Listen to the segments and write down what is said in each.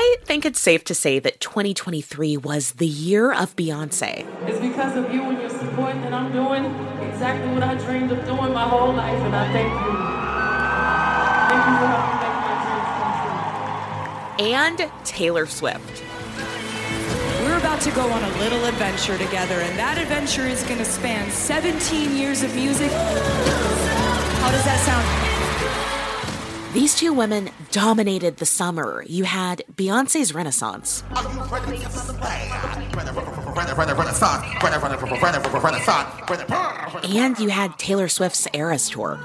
I think it's safe to say that 2023 was the year of Beyonce. It's because of you and your support that I'm doing exactly what I dreamed of doing my whole life, and I thank you. Thank you for helping make my dreams come true. And Taylor Swift. We're about to go on a little adventure together, and that adventure is going to span 17 years of music. How does that sound? These two women dominated the summer. You had Beyonce's Renaissance. And you had Taylor Swift's Eras Tour.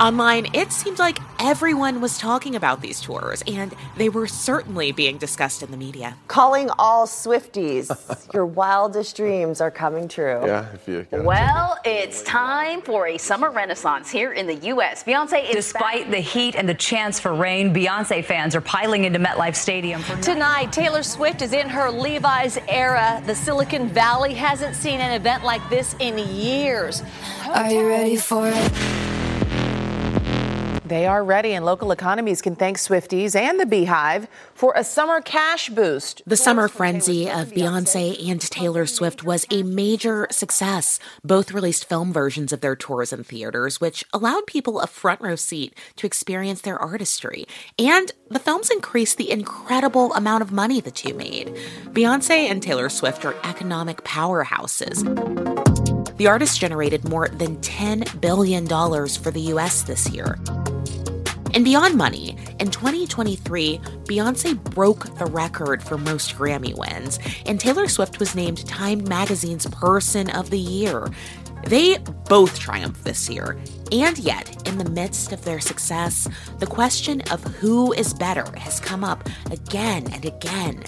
Online, it seemed like everyone was talking about these tours, and they were certainly being discussed in the media. Calling all Swifties, your wildest dreams are coming true. Yeah, if you Well, it's time for a summer renaissance here in the U.S. Beyonce is Despite back- the heat and the chance for rain, Beyonce fans are piling into MetLife Stadium for Tonight, Taylor Swift is in her Levi's era. The Silicon Valley hasn't seen an event like this in years. Are you ready for it? They are ready, and local economies can thank Swifties and the BeyHive for a summer cash boost. The summer frenzy of Beyonce and Taylor Swift was a major success. Both released film versions of their tours in theaters, which allowed people a front row seat to experience their artistry. And the films increased the incredible amount of money the two made. Beyonce and Taylor Swift are economic powerhouses. The artist generated more than $10 billion for the US this year. And beyond money, in 2023, Beyonce broke the record for most Grammy wins, and Taylor Swift was named Time Magazine's Person of the Year. They both triumphed this year, and yet, in the midst of their success, the question of who is better has come up again and again.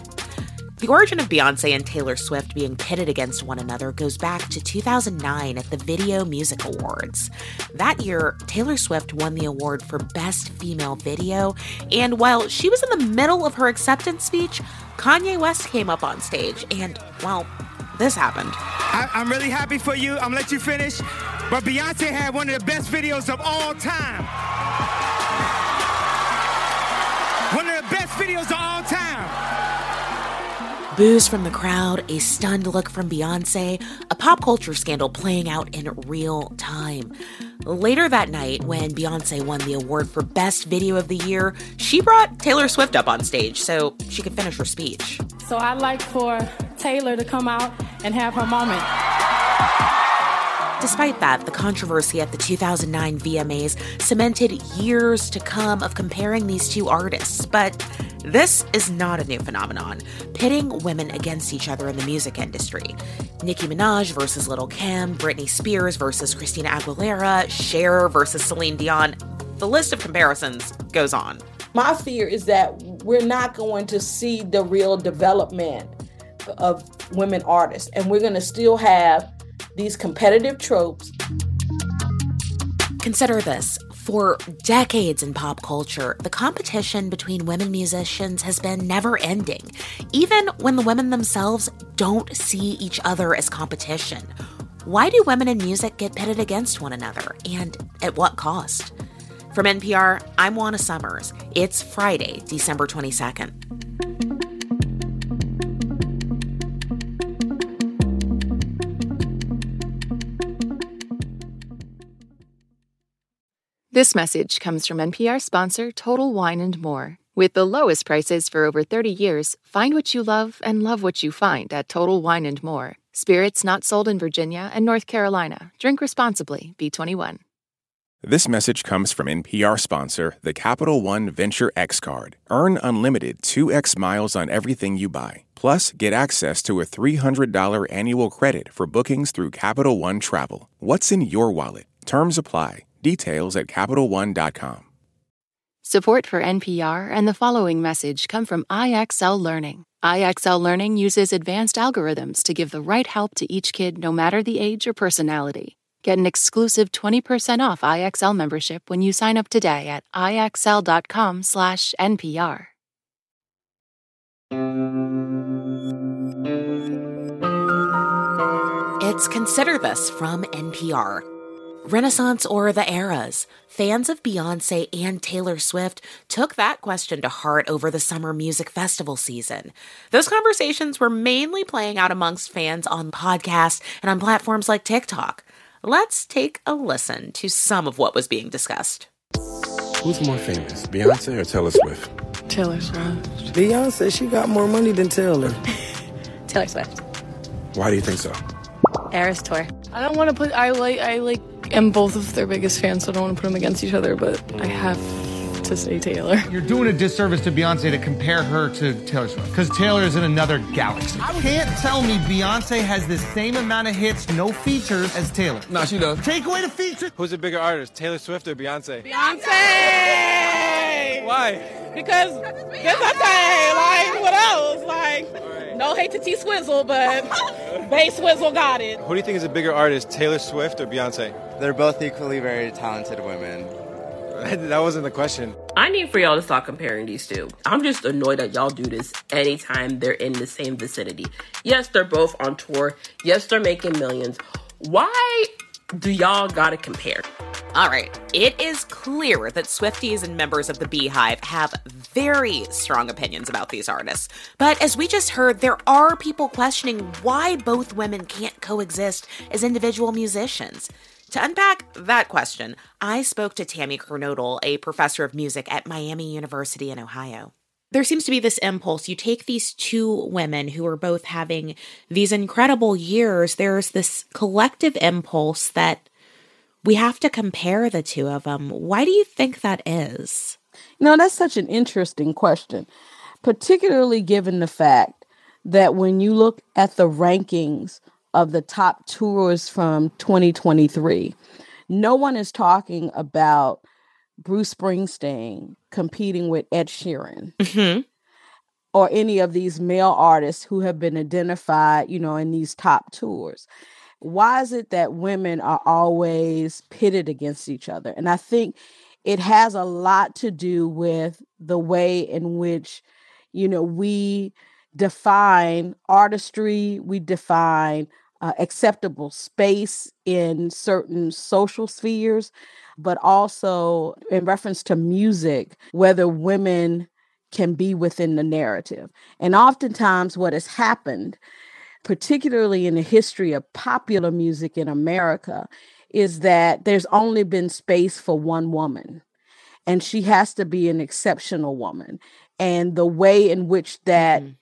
The origin of Beyonce and Taylor Swift being pitted against one another goes back to 2009 at the Video Music Awards. That year, Taylor Swift won the award for Best Female Video, and while she was in the middle of her acceptance speech, Kanye West came up on stage, and, well, this happened. I, I'm really happy for you. I'm gonna let you finish. But Beyonce had one of the best videos of all time. One of the best videos of all time. Boos from the crowd, a stunned look from Beyonce, a pop culture scandal playing out in real time. Later that night, when Beyonce won the award for Best Video of the Year, she brought Taylor Swift up on stage so she could finish her speech. So I'd like for Taylor to come out and have her moment. Despite that, the controversy at the 2009 VMAs cemented years to come of comparing these two artists. But this is not a new phenomenon, pitting women against each other in the music industry. Nicki Minaj versus Lil' Kim, Britney Spears versus Christina Aguilera, Cher versus Celine Dion. The list of comparisons goes on. My fear is that we're not going to see the real development of women artists, and we're going to still have these competitive tropes. Consider this. For decades in pop culture, the competition between women musicians has been never ending, even when the women themselves don't see each other as competition. Why do women in music get pitted against one another, and at what cost? From NPR, I'm Juana Summers. It's Friday, December 22nd. This message comes from NPR sponsor Total Wine and More. With the lowest prices for over 30 years, find what you love and love what you find at Total Wine and More. Spirits not sold in Virginia and North Carolina. Drink responsibly. B21. This message comes from NPR sponsor, the Capital One Venture X Card. Earn unlimited 2x miles on everything you buy. Plus, get access to a $300 annual credit for bookings through Capital One Travel. What's in your wallet? Terms apply. Details at CapitalOne.com. Support for NPR and the following message come from IXL Learning. IXL Learning uses advanced algorithms to give the right help to each kid no matter the age or personality. Get an exclusive 20% off IXL membership when you sign up today at IXL.com/NPR. It's Consider This from NPR. Renaissance or the eras? Fans of Beyonce and Taylor Swift took that question to heart over the summer music festival season. Those conversations were mainly playing out amongst fans on podcasts and on platforms like TikTok. Let's take a listen to some of what was being discussed. Who's more famous, Beyonce or Taylor Swift? Taylor Swift. Beyonce, she got more money than Taylor. Taylor Swift. Why do you think so? Eras tour. I don't want to put. I like. I like. Am both of their biggest fans, so I don't want to put them against each other. But I have to say Taylor. You're doing a disservice to Beyonce to compare her to Taylor Swift because Taylor is in another galaxy. You can't tell me Beyonce has the same amount of hits, no features, as Taylor. No, she does. Take away the features. Who's a bigger artist, Taylor Swift or Beyonce? Beyonce. Why? Because Beyonce. Like what else? Like no hate to T Swizzle, but Bey Swizzle got it. Who do you think is a bigger artist, Taylor Swift or Beyonce? They're both equally very talented women. that wasn't the question. I need for y'all to stop comparing these two. I'm just annoyed that y'all do this anytime they're in the same vicinity. Yes, they're both on tour. Yes, they're making millions. Why do y'all gotta compare? All right, it is clear that Swifties and members of the BeyHive have very strong opinions about these artists. But as we just heard, there are people questioning why both women can't coexist as individual musicians. To unpack that question, I spoke to Tammy Kernodle, a professor of music at Miami University in Ohio. There seems to be this impulse. You take these two women who are both having these incredible years, there's this collective impulse that we have to compare the two of them. Why do you think that is? You know, that's such an interesting question, particularly given the fact that when you look at the rankings of the top tours from 2023, no one is talking about Bruce Springsteen competing with Ed Sheeran. Mm-hmm. Or any of these male artists who have been identified, you know, in these top tours why is it that women are always pitted against each other? And I think it has a lot to do with the way in which, you know, we define artistry, we define uh, acceptable space in certain social spheres, but also in reference to music, whether women can be within the narrative. And oftentimes, what has happened particularly in the history of popular music in America, is that there's only been space for one woman, and she has to be an exceptional woman. And the way in which that mm-hmm.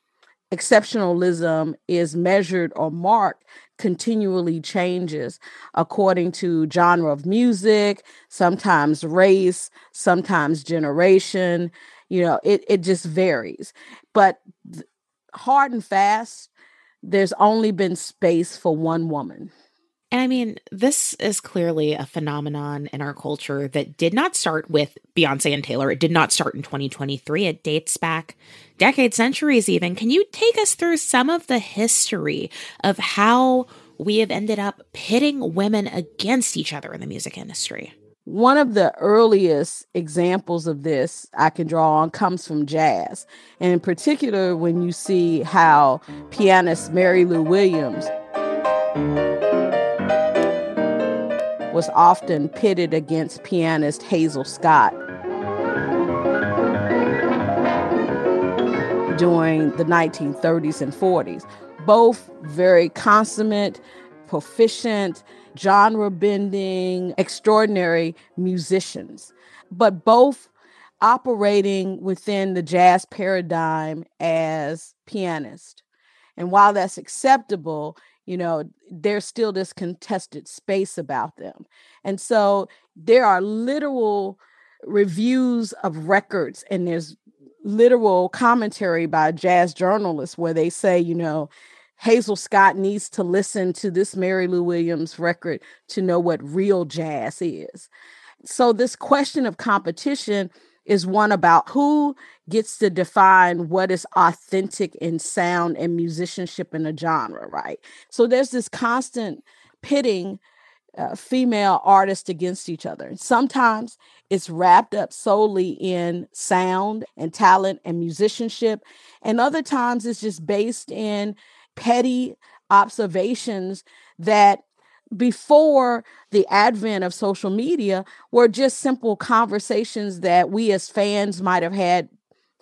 Exceptionalism is measured or marked continually changes according to genre of music, sometimes race, sometimes generation. You know, it, it just varies. But hard and fast, there's only been space for one woman. And I mean, this is clearly a phenomenon in our culture that did not start with Beyonce and Taylor. It did not start in 2023. It dates back decades, centuries even. Can you take us through some of the history of how we have ended up pitting women against each other in the music industry? One of the earliest examples of this I can draw on comes from jazz, and in particular when you see how pianist Mary Lou Williams was often pitted against pianist Hazel Scott during the 1930s and 40s. Both very consummate, proficient, genre bending, extraordinary musicians, but both operating within the jazz paradigm as pianists. And while that's acceptable, you know, there's still this contested space about them. And so there are literal reviews of records and there's literal commentary by jazz journalists where they say, you know, Hazel Scott needs to listen to this Mary Lou Williams record to know what real jazz is. So, this question of competition is one about who gets to define what is authentic in sound and musicianship in a genre, right? So, there's this constant pitting uh, female artists against each other. Sometimes it's wrapped up solely in sound and talent and musicianship, and other times it's just based in petty observations that before the advent of social media were just simple conversations that we as fans might have had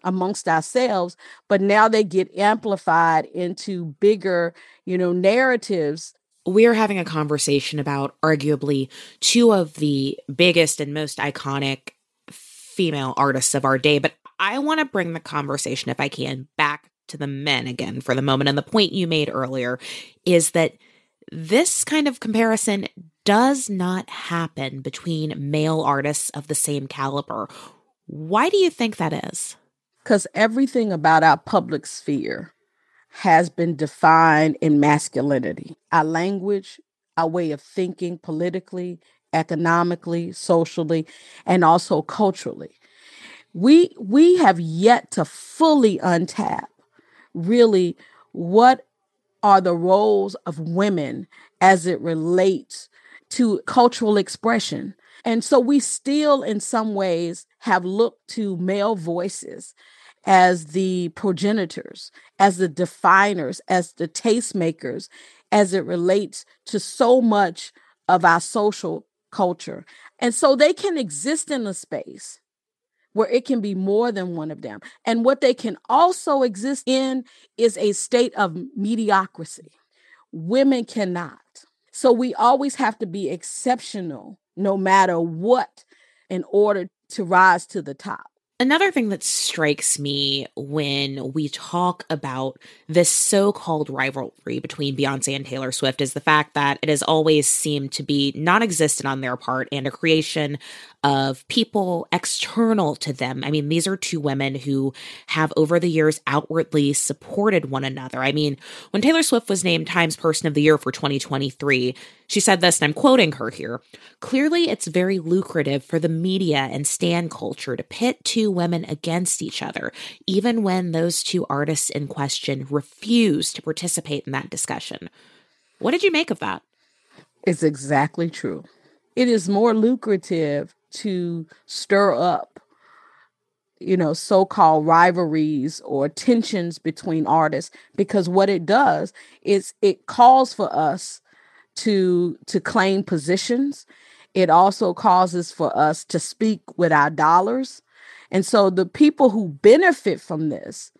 amongst ourselves but now they get amplified into bigger you know narratives. We're having a conversation about arguably two of the biggest and most iconic female artists of our day but i want to bring the conversation if i can back to the men again for the moment. And the point you made earlier is that this kind of comparison does not happen between male artists of the same caliber. Why do you think that is? Because everything about our public sphere has been defined in masculinity. Our language, our way of thinking politically, economically, socially, and also culturally. We we have yet to fully untap really what are the roles of women as it relates to cultural expression. And so we still, in some ways, have looked to male voices as the progenitors, as the definers, as the tastemakers, as it relates to so much of our social culture. And so they can exist in a space where it can be more than one of them. And what they can also exist in is a state of mediocrity. Women cannot. So we always have to be exceptional no matter what in order to rise to the top. Another thing that strikes me when we talk about this so called rivalry between Beyonce and Taylor Swift is the fact that it has always seemed to be non existent on their part and a creation of people external to them. I mean, these are two women who have over the years outwardly supported one another. I mean, when Taylor Swift was named Times Person of the Year for 2023, she said this, and I'm quoting her here Clearly, it's very lucrative for the media and stan culture to pit two women against each other, even when those two artists in question refuse to participate in that discussion. What did you make of that? It's exactly true. It is more lucrative to stir up you know so-called rivalries or tensions between artists because what it does is it calls for us to to claim positions it also causes for us to speak with our dollars and so the people who benefit from this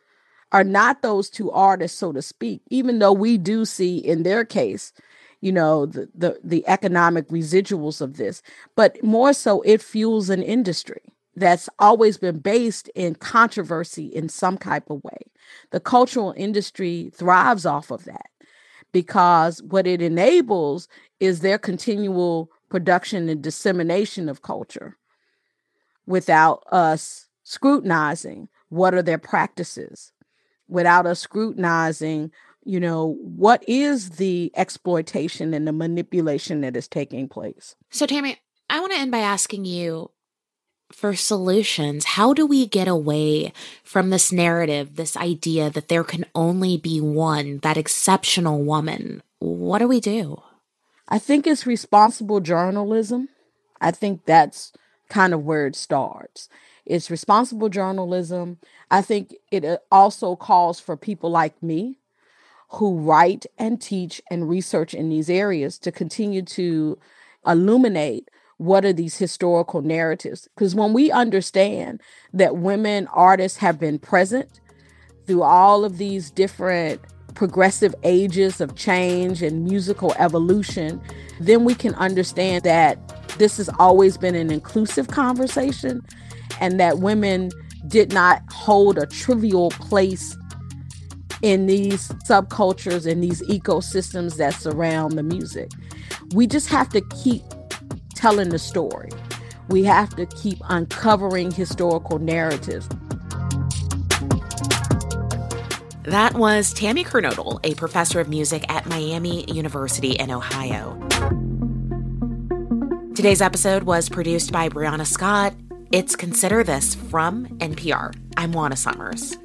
are not those two artists so to speak even though we do see in their case you know the, the the economic residuals of this but more so it fuels an industry that's always been based in controversy in some type of way. The cultural industry thrives off of that because what it enables is their continual production and dissemination of culture without us scrutinizing what are their practices without us scrutinizing you know, what is the exploitation and the manipulation that is taking place? So, Tammy, I want to end by asking you for solutions. How do we get away from this narrative, this idea that there can only be one, that exceptional woman? What do we do? I think it's responsible journalism. I think that's kind of where it starts. It's responsible journalism. I think it uh, also calls for people like me who write and teach and research in these areas to continue to illuminate what are these historical narratives. Because when we understand that women artists have been present through all of these different progressive ages of change and musical evolution, then we can understand that this has always been an inclusive conversation and that women did not hold a trivial place in these subcultures and these ecosystems that surround the music. We just have to keep telling the story. We have to keep uncovering historical narratives. That was Tammy Kernodle, a professor of music at Miami University in Ohio. Today's episode was produced by Brianna Scott. It's Consider This from NPR. I'm Juana Summers.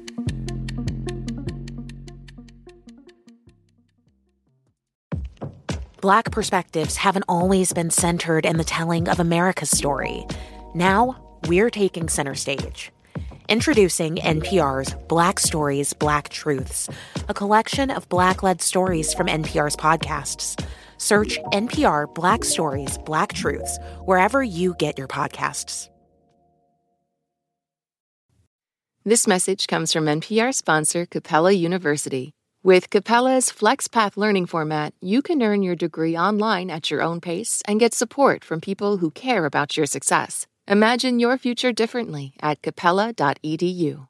Black perspectives haven't always been centered in the telling of America's story. Now, we're taking center stage. Introducing NPR's Black Stories, Black Truths, a collection of Black led stories from NPR's podcasts. Search NPR Black Stories, Black Truths wherever you get your podcasts. This message comes from NPR sponsor Capella University. With Capella's FlexPath learning format, you can earn your degree online at your own pace and get support from people who care about your success. Imagine your future differently at capella.edu.